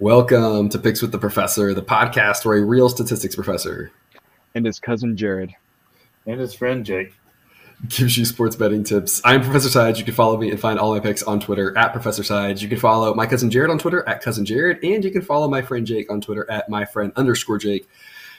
Welcome to Picks with the Professor, the podcast where a real statistics professor and his cousin Jared and his friend Jake gives you sports betting tips. I'm Professor Sides. You can follow me and find all my picks on Twitter at Professor Sides. You can follow my cousin Jared on Twitter at Cousin Jared, and you can follow my friend Jake on Twitter at my friend underscore Jake.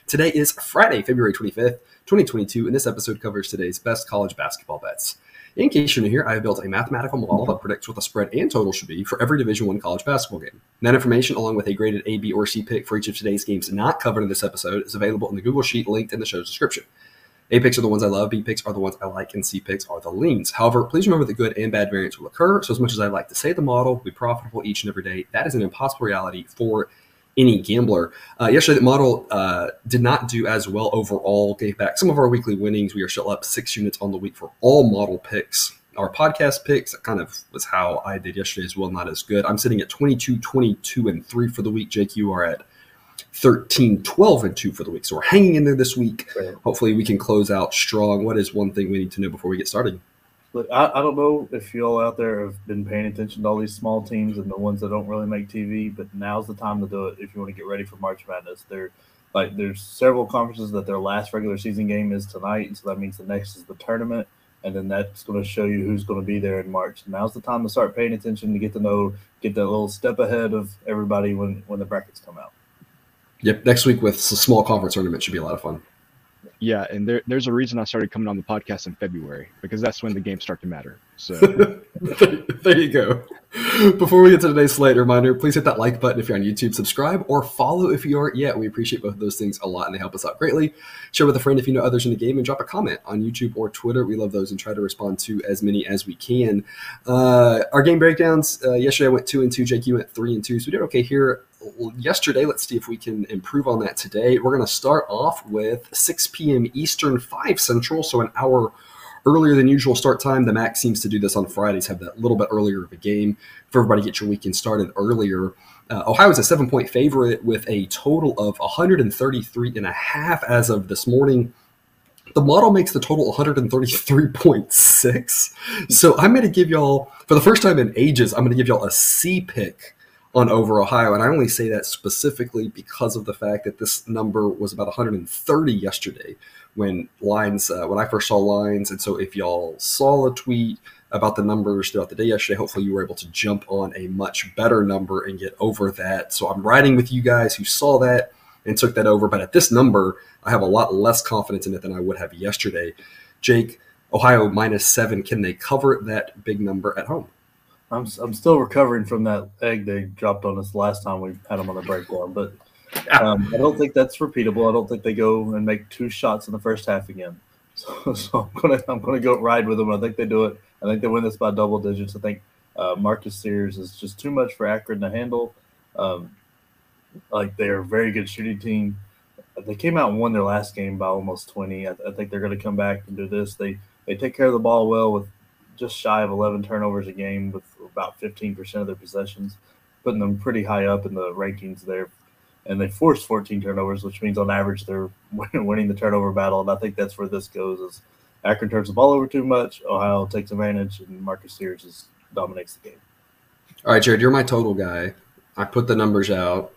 Today is Friday, February 25th, 2022, and this episode covers today's best college basketball bets. In case you're new here, I have built a mathematical model that predicts what the spread and total should be for every Division One college basketball game. that information, along with a graded A, B, or C pick for each of today's games not covered in this episode, is available in the Google Sheet linked in the show's description. A picks are the ones I love, B picks are the ones I like, and C picks are the leans. However, please remember that good and bad variance will occur. So, as much as I like to say the model will be profitable each and every day, that is an impossible reality for any gambler. Uh, yesterday, the model uh, did not do as well overall, gave back some of our weekly winnings. We are still up six units on the week for all model picks. Our podcast picks kind of was how I did yesterday as well, not as good. I'm sitting at 22, 22, and 3 for the week. Jake, you are at 13, 12, and 2 for the week. So we're hanging in there this week. Right. Hopefully, we can close out strong. What is one thing we need to know before we get started? Look, I, I don't know if you all out there have been paying attention to all these small teams and the ones that don't really make TV, but now's the time to do it if you want to get ready for March Madness. There, like, there's several conferences that their last regular season game is tonight, and so that means the next is the tournament, and then that's going to show you who's going to be there in March. Now's the time to start paying attention to get to know, get that little step ahead of everybody when when the brackets come out. Yep, next week with a small conference tournament should be a lot of fun. Yeah, and there, there's a reason I started coming on the podcast in February because that's when the games start to matter. So there you go. Before we get to today's slate, reminder: please hit that like button if you're on YouTube, subscribe, or follow if you aren't yet. We appreciate both of those things a lot, and they help us out greatly. Share with a friend if you know others in the game, and drop a comment on YouTube or Twitter. We love those and try to respond to as many as we can. Uh, our game breakdowns. Uh, yesterday, I went two and two. Jake, you went three and two, so we did okay here yesterday. Let's see if we can improve on that today. We're going to start off with 6 p.m. Eastern, 5 Central, so an hour earlier than usual start time. The MAC seems to do this on Fridays, have that little bit earlier of a game for everybody to get your weekend started earlier. Uh, Ohio is a seven point favorite with a total of 133 and a half as of this morning. The model makes the total 133.6. So I'm going to give y'all, for the first time in ages, I'm going to give y'all a C pick on over Ohio. And I only say that specifically because of the fact that this number was about 130 yesterday when lines, uh, when I first saw lines. And so if y'all saw a tweet about the numbers throughout the day yesterday, hopefully you were able to jump on a much better number and get over that. So I'm riding with you guys who saw that and took that over. But at this number, I have a lot less confidence in it than I would have yesterday. Jake, Ohio minus seven. Can they cover that big number at home? I'm I'm still recovering from that egg they dropped on us last time we had them on the breakdown, but um, I don't think that's repeatable. I don't think they go and make two shots in the first half again. So, so I'm gonna I'm gonna go ride with them. I think they do it. I think they win this by double digits. I think uh, Marcus Sears is just too much for Akron to handle. Um, like they are a very good shooting team. They came out and won their last game by almost 20. I, I think they're going to come back and do this. They they take care of the ball well with just shy of 11 turnovers a game with about 15% of their possessions, putting them pretty high up in the rankings there. And they forced 14 turnovers, which means on average they're winning the turnover battle. And I think that's where this goes: is Akron turns the ball over too much, Ohio takes advantage, and Marcus Sears just dominates the game. All right, Jared, you're my total guy. I put the numbers out.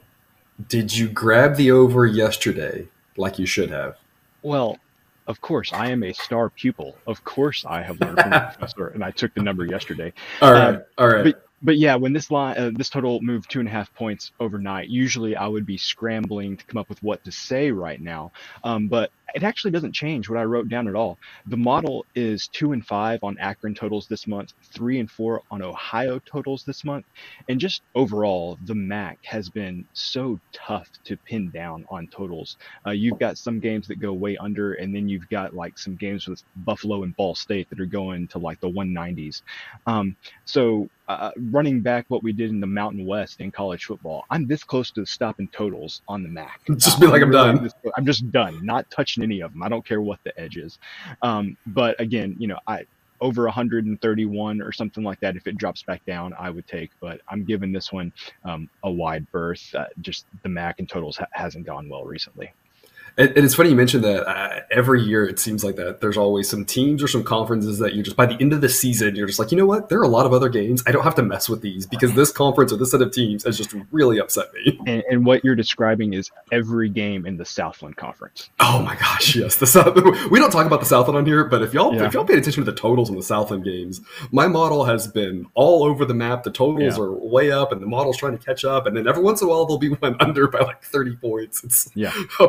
Did you grab the over yesterday like you should have? Well, of course, I am a star pupil. Of course, I have learned from the professor, and I took the number yesterday. All right, uh, all right. But, but yeah, when this line, uh, this total moved two and a half points overnight, usually I would be scrambling to come up with what to say right now. Um, but it actually doesn't change what I wrote down at all. The model is two and five on Akron totals this month, three and four on Ohio totals this month. And just overall, the MAC has been so tough to pin down on totals. Uh, you've got some games that go way under, and then you've got like some games with Buffalo and Ball State that are going to like the 190s. Um, so uh, running back what we did in the Mountain West in college football, I'm this close to stopping totals on the MAC. Just be like, I'm, I'm done. I'm just done, not touching any of them. I don't care what the edge is. Um, but again, you know, I over 131 or something like that. If it drops back down, I would take. But I'm giving this one um, a wide berth. Uh, just the MAC and totals ha- hasn't gone well recently. And, and, it's funny you mentioned that uh, every year it seems like that there's always some teams or some conferences that you just by the end of the season you're just like you know what there are a lot of other games I don't have to mess with these because this conference or this set of teams has just really upset me. And, and what you're describing is every game in the Southland Conference. Oh my gosh, yes, the South. We don't talk about the Southland on here, but if y'all yeah. if y'all paid attention to the totals in the Southland games, my model has been all over the map. The totals yeah. are way up, and the model's trying to catch up, and then every once in a while they'll be one under by like 30 points. It's yeah, a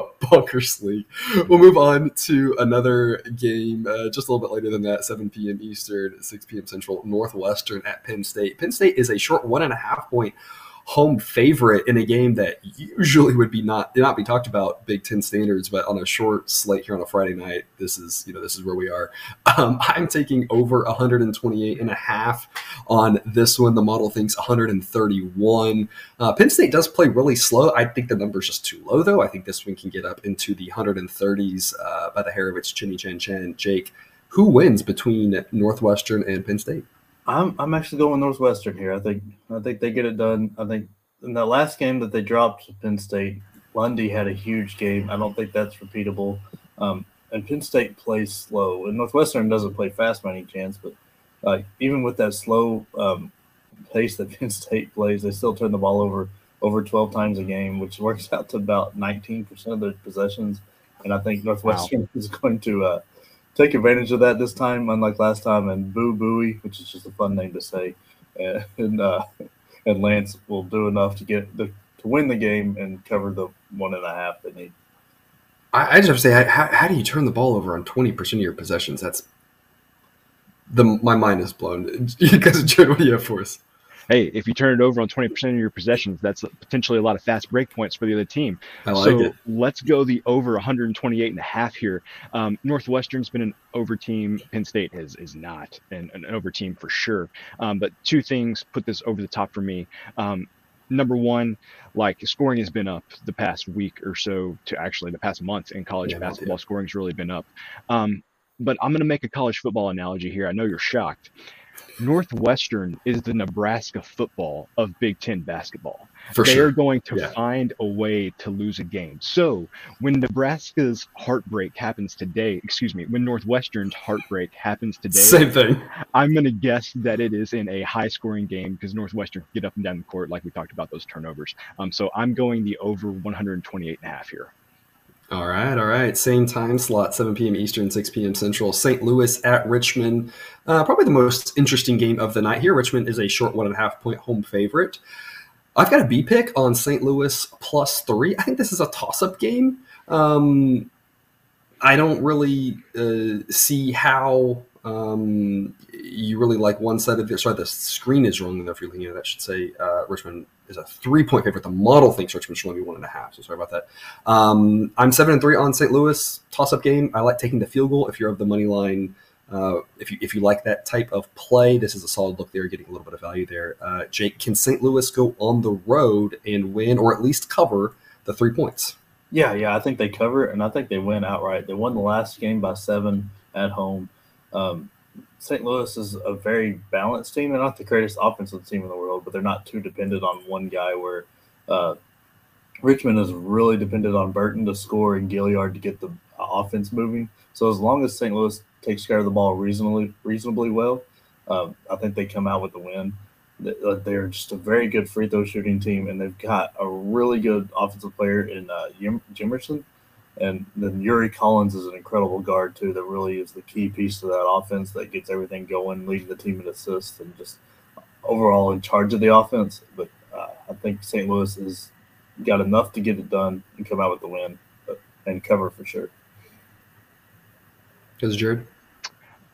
bonkers league. We'll move on to another game uh, just a little bit later than that, 7 p.m. Eastern, 6 p.m. Central. Northwestern at Penn State. Penn State is a short one and a half point home favorite in a game that usually would be not not be talked about Big Ten standards, but on a short slate here on a Friday night, this is you know this is where we are. Um, I'm taking over 128 and a half on this one. The model thinks 131. Uh, Penn State does play really slow. I think the number's just too low though. I think this one can get up into the 130s uh, by the hair of its chinny chin chin. Jake, who wins between Northwestern and Penn State? I'm I'm actually going Northwestern here. I think I think they get it done. I think in the last game that they dropped Penn State, Lundy had a huge game. I don't think that's repeatable. Um, and Penn State plays slow, and Northwestern doesn't play fast by any chance. But uh, even with that slow um, pace that Penn State plays, they still turn the ball over over 12 times a game, which works out to about 19% of their possessions. And I think Northwestern wow. is going to uh, take advantage of that this time, unlike last time. And Boo Buie, which is just a fun name to say, and uh, and Nance will do enough to get the to win the game and cover the one and a half they need. I, I just have to say, how, how do you turn the ball over on twenty percent of your possessions? That's the my mind is blown. Because Jared, what do you have for us? Hey, if you turn it over on 20% of your possessions, that's potentially a lot of fast break points for the other team. I like so it. let's go the over 128 and a half here. Um, Northwestern's been an over team. Penn State is, is not an, an over team for sure. Um, but two things put this over the top for me. Um, number one, like scoring has been up the past week or so to actually the past month in college yeah, basketball. Scoring's really been up. Um, but I'm going to make a college football analogy here. I know you're shocked. Northwestern is the Nebraska football of Big Ten basketball. For they sure. are going to yeah. find a way to lose a game. So when Nebraska's heartbreak happens today, excuse me, when Northwestern's heartbreak happens today, same thing. I'm going to guess that it is in a high scoring game because Northwestern get up and down the court like we talked about those turnovers. Um, so I'm going the over 128 and a half here. All right, all right. Same time slot, 7 p.m. Eastern, 6 p.m. Central. St. Louis at Richmond. Uh, probably the most interesting game of the night here. Richmond is a short one and a half point home favorite. I've got a B pick on St. Louis plus three. I think this is a toss up game. Um, I don't really uh, see how um, you really like one side of it. Sorry, the screen is wrong if you're looking at. That should say uh, Richmond is a three point favorite. The model thinks Richmond should only be one and a half. So sorry about that. Um, I'm seven and three on St. Louis toss up game. I like taking the field goal if you're of the money line. Uh, if you if you like that type of play, this is a solid look there, getting a little bit of value there. Uh, Jake, can St. Louis go on the road and win, or at least cover the three points? Yeah, yeah, I think they cover, and I think they win outright. They won the last game by seven at home. Um, St. Louis is a very balanced team. They're not the greatest offensive team in the world, but they're not too dependent on one guy. Where uh, Richmond is really dependent on Burton to score and Gilyard to get the offense moving. So as long as St. Louis takes care of the ball reasonably reasonably well, um, I think they come out with the win. Uh, they're just a very good free throw shooting team, and they've got a really good offensive player in uh, Jimerson and then Yuri Collins is an incredible guard too. That really is the key piece to that offense that gets everything going, leading the team in assists and just overall in charge of the offense. But uh, I think St. Louis has got enough to get it done and come out with the win but, and cover for sure. Because Jared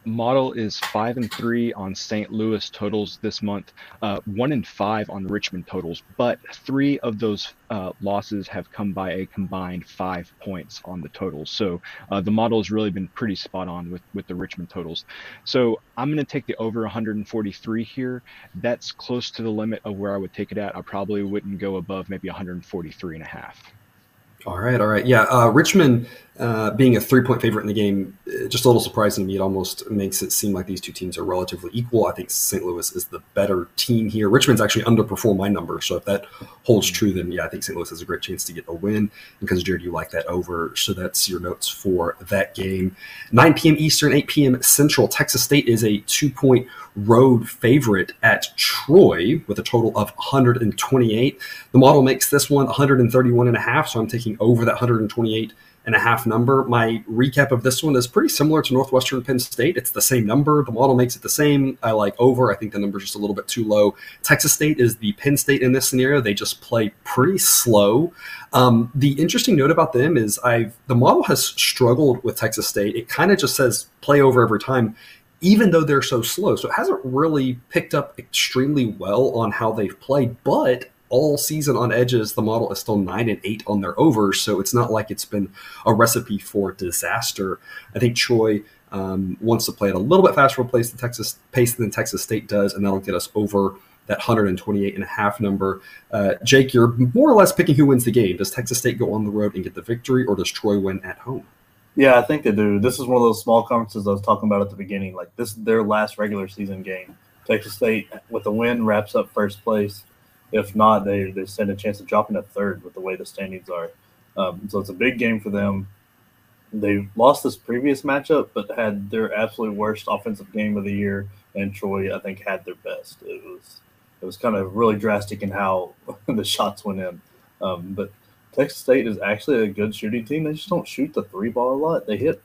model is five and three on St. Louis totals this month, uh, one and five on Richmond totals, but three of those uh, losses have come by a combined five points on the totals. So uh, the model has really been pretty spot on with with the Richmond totals. So I'm going to take the over 143 here. That's close to the limit of where I would take it at. I probably wouldn't go above maybe 143 and a half. All right, all right. Yeah, uh, Richmond uh, being a three point favorite in the game, uh, just a little surprising to me. It almost makes it seem like these two teams are relatively equal. I think St. Louis is the better team here. Richmond's actually underperformed my number. So if that holds true, then yeah, I think St. Louis has a great chance to get a win. Because Jared, you like that over. So that's your notes for that game. 9 p.m. Eastern, 8 p.m. Central. Texas State is a two point road favorite at Troy with a total of 128. The model makes this one 131 and a half. So I'm taking over that 128 and a half number. My recap of this one is pretty similar to Northwestern Penn State. It's the same number. The model makes it the same. I like over. I think the number's just a little bit too low. Texas State is the Penn State in this scenario. They just play pretty slow. Um, the interesting note about them is I've the model has struggled with Texas State. It kind of just says play over every time. Even though they're so slow, so it hasn't really picked up extremely well on how they've played. But all season on edges, the model is still nine and eight on their overs, so it's not like it's been a recipe for disaster. I think Troy um, wants to play at a little bit faster pace than Texas pace than Texas State does, and that'll get us over that 128 and a half number. Uh, Jake, you're more or less picking who wins the game. Does Texas State go on the road and get the victory, or does Troy win at home? Yeah, I think they do. This is one of those small conferences I was talking about at the beginning. Like this their last regular season game. Texas State with a win wraps up first place. If not, they, they stand a chance of dropping a third with the way the standings are. Um, so it's a big game for them. They lost this previous matchup, but had their absolute worst offensive game of the year. And Troy, I think, had their best. It was it was kind of really drastic in how the shots went in. Um, but Texas State is actually a good shooting team. They just don't shoot the three ball a lot. They hit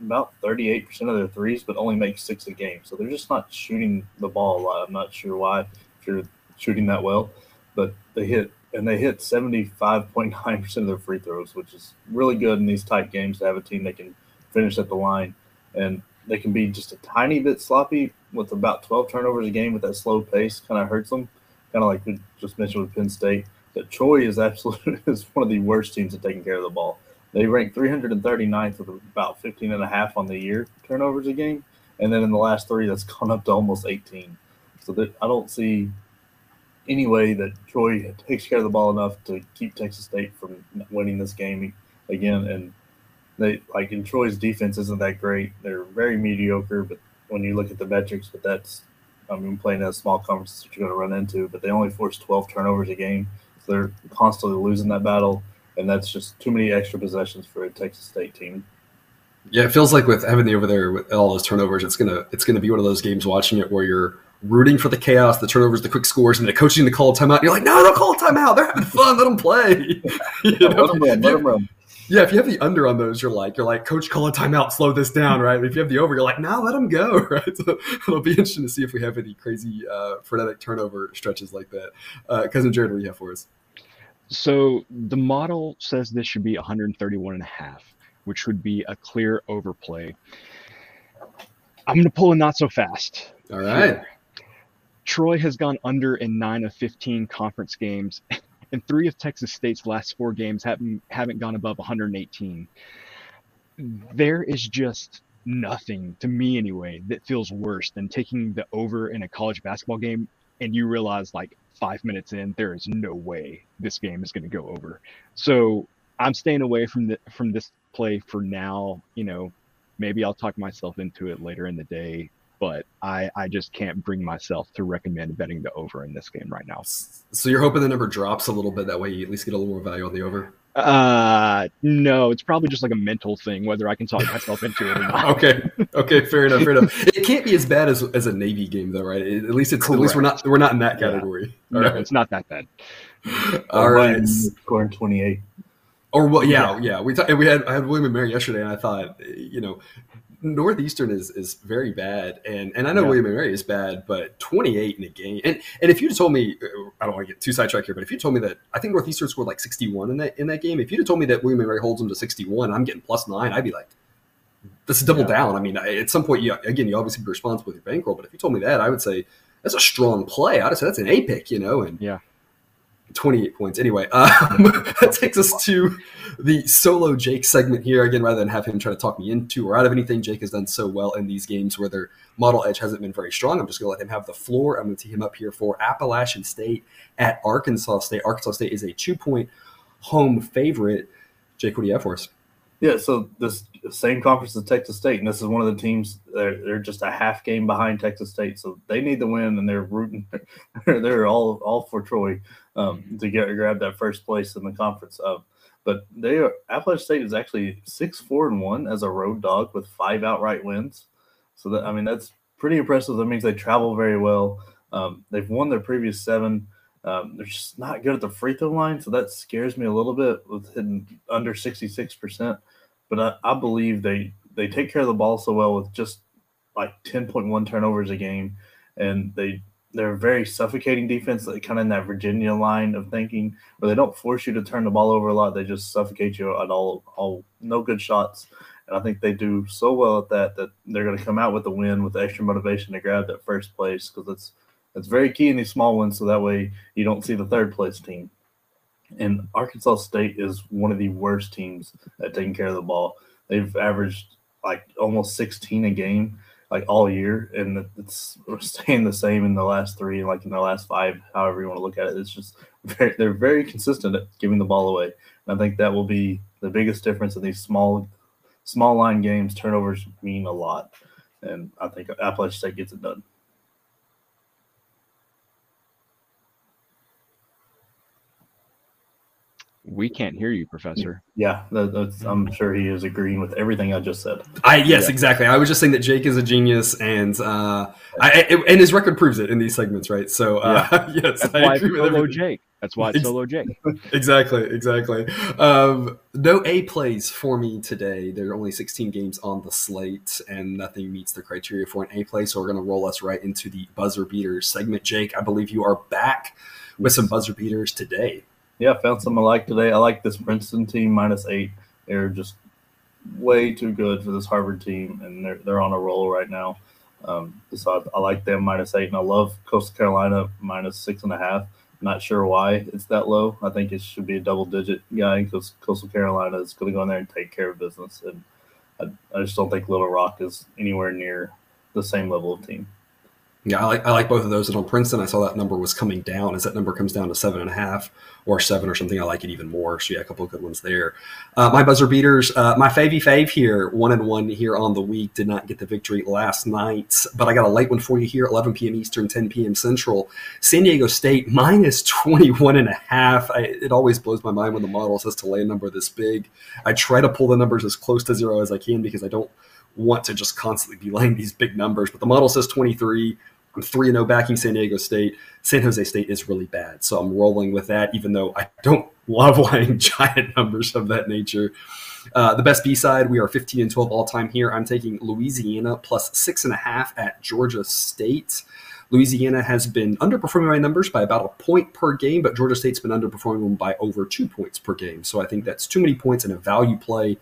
about 38% of their threes, but only make six a game. So they're just not shooting the ball a lot. I'm not sure why if you're shooting that well but they hit and they hit 75.9% of their free throws, which is really good in these tight games to have a team that can finish at the line. And they can be just a tiny bit sloppy with about 12 turnovers a game with that slow pace, kind of hurts them, kind of like we just mentioned with Penn State. But Troy is absolutely is one of the worst teams at taking care of the ball. They rank 339th with about 15 and a half on the year turnovers a game. And then in the last three, that's gone up to almost 18. So that I don't see any way that Troy takes care of the ball enough to keep Texas State from winning this game again. And they like in Troy's defense isn't that great. They're very mediocre, but when you look at the metrics, but that's I mean playing in a small conference that you're going to run into. But they only force 12 turnovers a game, so they're constantly losing that battle, and that's just too many extra possessions for a Texas State team. Yeah, it feels like with having over there with all those turnovers, it's gonna it's gonna be one of those games watching it where you're rooting for the chaos, the turnovers, the quick scores, and the coaching to call a timeout. You're like, no, don't call a timeout. They're having fun. Let them play. you know? let them run. Let them run. Yeah, if you have the under on those, you're like, you're like, coach, call a timeout, slow this down, right? If you have the over, you're like, no, let them go, right? So it'll be interesting to see if we have any crazy uh, frenetic turnover stretches like that. Uh, Cousin Jared, what do you have for us? So the model says this should be 131 and a half, which would be a clear overplay. I'm going to pull a not so fast. All right. Here. Troy has gone under in nine of 15 conference games, and three of Texas State's last four games haven't haven't gone above 118. There is just nothing to me anyway that feels worse than taking the over in a college basketball game and you realize like five minutes in there is no way this game is going to go over. So I'm staying away from the from this play for now. You know, maybe I'll talk myself into it later in the day but I, I just can't bring myself to recommend betting the over in this game right now. So you're hoping the number drops a little bit. That way you at least get a little more value on the over. Uh, no, it's probably just like a mental thing, whether I can talk myself into it or not. okay. Okay. Fair enough. Fair enough. It can't be as bad as, as a Navy game though, right? At least it's, Correct. at least we're not, we're not in that category. Yeah. no, right. it's not that bad. All right. Scoring 28. Or well, yeah, yeah. yeah. We th- we had I had William and Mary yesterday, and I thought, you know, Northeastern is is very bad, and and I know yeah. William and Mary is bad, but 28 in a game, and and if you told me, uh, I don't want to get too sidetracked here, but if you told me that I think Northeastern scored like 61 in that in that game, if you'd have told me that William and Mary holds them to 61, I'm getting plus nine, I'd be like, this is double yeah. down. I mean, at some point, you again, you obviously be responsible with your bankroll, but if you told me that, I would say that's a strong play. I'd say that's an A pick, you know, and yeah. 28 points. Anyway, um, that takes us to the solo Jake segment here. Again, rather than have him try to talk me into or out of anything, Jake has done so well in these games where their model edge hasn't been very strong. I'm just going to let him have the floor. I'm going to tee him up here for Appalachian State at Arkansas State. Arkansas State is a two point home favorite. Jake, what do you have for us? Yeah, so this same conference as Texas State, and this is one of the teams. They're, they're just a half game behind Texas State, so they need the win, and they're rooting. They're, they're all all for Troy um, to get grab that first place in the conference. Uh, but they are Appalachian State is actually six four and one as a road dog with five outright wins. So that I mean that's pretty impressive. That means they travel very well. Um, they've won their previous seven. Um, they're just not good at the free throw line, so that scares me a little bit with hitting under 66%. But I, I believe they they take care of the ball so well with just like 10.1 turnovers a game, and they they're a very suffocating defense, like kind of in that Virginia line of thinking, where they don't force you to turn the ball over a lot. They just suffocate you at all, all no good shots. And I think they do so well at that that they're going to come out with the win with extra motivation to grab that first place because it's it's very key in these small ones, so that way you don't see the third place team. And Arkansas State is one of the worst teams at taking care of the ball. They've averaged like almost 16 a game, like all year, and it's staying the same in the last three, like in the last five, however you want to look at it. It's just very, they're very consistent at giving the ball away. And I think that will be the biggest difference in these small, small line games. Turnovers mean a lot, and I think Appalachian State gets it done. We can't hear you, Professor. Yeah, that, I'm sure he is agreeing with everything I just said. I yes, yeah. exactly. I was just saying that Jake is a genius, and uh, I, and his record proves it in these segments, right? So uh, yeah. yes, that's I why it's solo Jake. That's why it's solo Jake. exactly, exactly. Um, no A plays for me today. There are only 16 games on the slate, and nothing meets the criteria for an A play. So we're going to roll us right into the buzzer beaters segment. Jake, I believe you are back with some buzzer beaters today yeah, found some I like today. I like this Princeton team minus eight. They're just way too good for this Harvard team, and they're they're on a roll right now. Um, so I, I, like them minus eight, and I love Coastal Carolina minus six and a half. Not sure why it's that low. I think it should be a double digit guy because Coastal Carolina is going to go in there and take care of business, and I, I just don't think Little Rock is anywhere near the same level of team. Yeah, I like I like both of those. And on Princeton, I saw that number was coming down. As that number comes down to seven and a half or seven or something, I like it even more. So yeah, a couple of good ones there. Uh, my buzzer beaters, uh, my favy fave here, one and one here on the week. Did not get the victory last night, but I got a late one for you here, 11 p.m. Eastern, 10 p.m. Central. San Diego State minus 21 and a half. I, it always blows my mind when the model says to lay a number this big. I try to pull the numbers as close to zero as I can because I don't want to just constantly be laying these big numbers. But the model says 23. I'm 3 0 backing San Diego State. San Jose State is really bad. So I'm rolling with that, even though I don't love laying giant numbers of that nature. Uh, the best B side, we are 15 and 12 all time here. I'm taking Louisiana plus six and a half at Georgia State. Louisiana has been underperforming my numbers by about a point per game, but Georgia State's been underperforming them by over two points per game. So I think that's too many points in a value play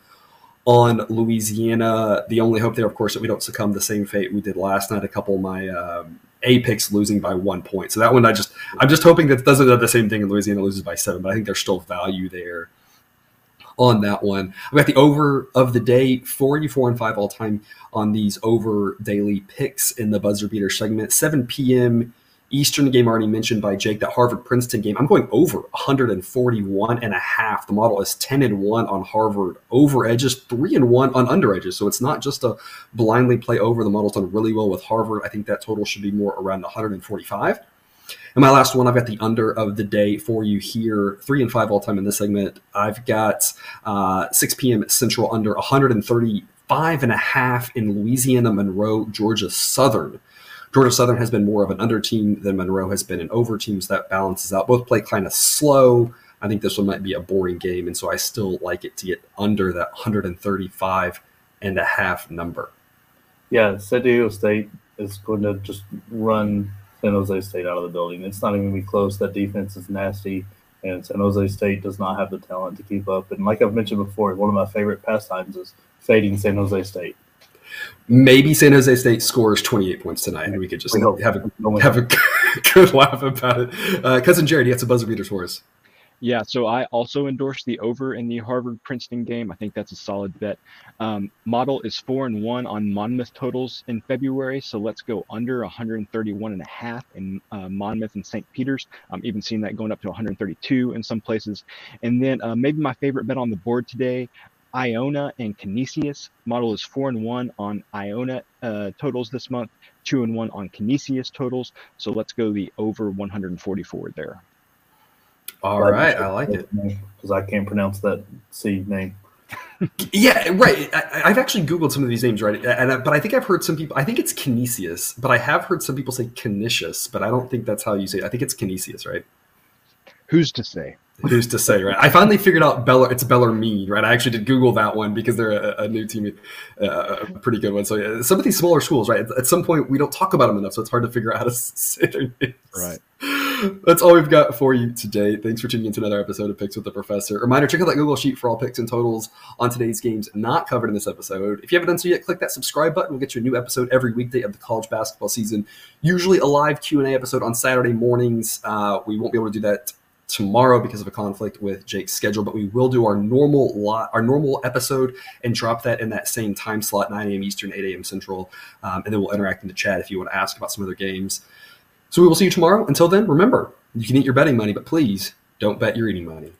on Louisiana. The only hope there, of course, that we don't succumb the same fate we did last night. A couple of my um, A picks losing by one point. So that one, I just, I'm just hoping that doesn't do the same thing and Louisiana loses by seven. But I think there's still value there on that one. I've got the over of the day, 44 and 5 all time on these over daily picks in the buzzer beater segment. 7 p.m. Eastern game already mentioned by Jake, that Harvard Princeton game. I'm going over 141 and a half. The model is 10 and 1 on Harvard over edges, 3 and 1 on under edges. So it's not just a blindly play over. The model's done really well with Harvard. I think that total should be more around 145. And my last one, I've got the under of the day for you here. Three and five all time in this segment. I've got uh, 6 p.m. Central under 135 and a half in Louisiana Monroe, Georgia Southern. Georgia Southern has been more of an under team than Monroe has been an over team, so that balances out. Both play kind of slow. I think this one might be a boring game, and so I still like it to get under that 135 and a half number. Yeah, San Diego State is going to just run San Jose State out of the building. It's not even going to be close. That defense is nasty, and San Jose State does not have the talent to keep up. And like I've mentioned before, one of my favorite pastimes is fading San Jose State. Maybe San Jose State scores 28 points tonight, and we could just have a, have a good laugh about it. Uh, Cousin Jared, you got some buzzer beaters for us. Yeah, so I also endorse the over in the Harvard Princeton game. I think that's a solid bet. Um, model is four and one on Monmouth totals in February, so let's go under 131 and a half in uh, Monmouth and St. Peter's. I'm even seeing that going up to 132 in some places. And then uh, maybe my favorite bet on the board today Iona and Kinesius. Model is four and one on Iona uh, totals this month, two and one on Kinesius totals. So let's go the over 144 there. All right, I like it because I can't pronounce that C name. yeah, right. I, have actually googled some of these names, right? And but I think I've heard some people. I think it's Kinesius, but I have heard some people say Canisius, but I don't think that's how you say it. I think it's Kinesius, right? Who's to say? Who's to say, right? I finally figured out Beller. It's Bellarmine, right? I actually did Google that one because they're a, a new team, uh, a pretty good one. So yeah, some of these smaller schools, right? At some point, we don't talk about them enough, so it's hard to figure out how to say their names. Right. That's all we've got for you today. Thanks for tuning in to another episode of Picks with the Professor. Reminder: check out that Google sheet for all picks and totals on today's games not covered in this episode. If you haven't done so yet, click that subscribe button. We'll get you a new episode every weekday of the college basketball season. Usually a live Q and A episode on Saturday mornings. Uh, we won't be able to do that tomorrow because of a conflict with Jake's schedule, but we will do our normal lot, our normal episode and drop that in that same time slot, 9 a.m. Eastern, 8 a.m. Central, um, and then we'll interact in the chat if you want to ask about some other games. So we will see you tomorrow. Until then, remember, you can eat your betting money, but please don't bet your eating money.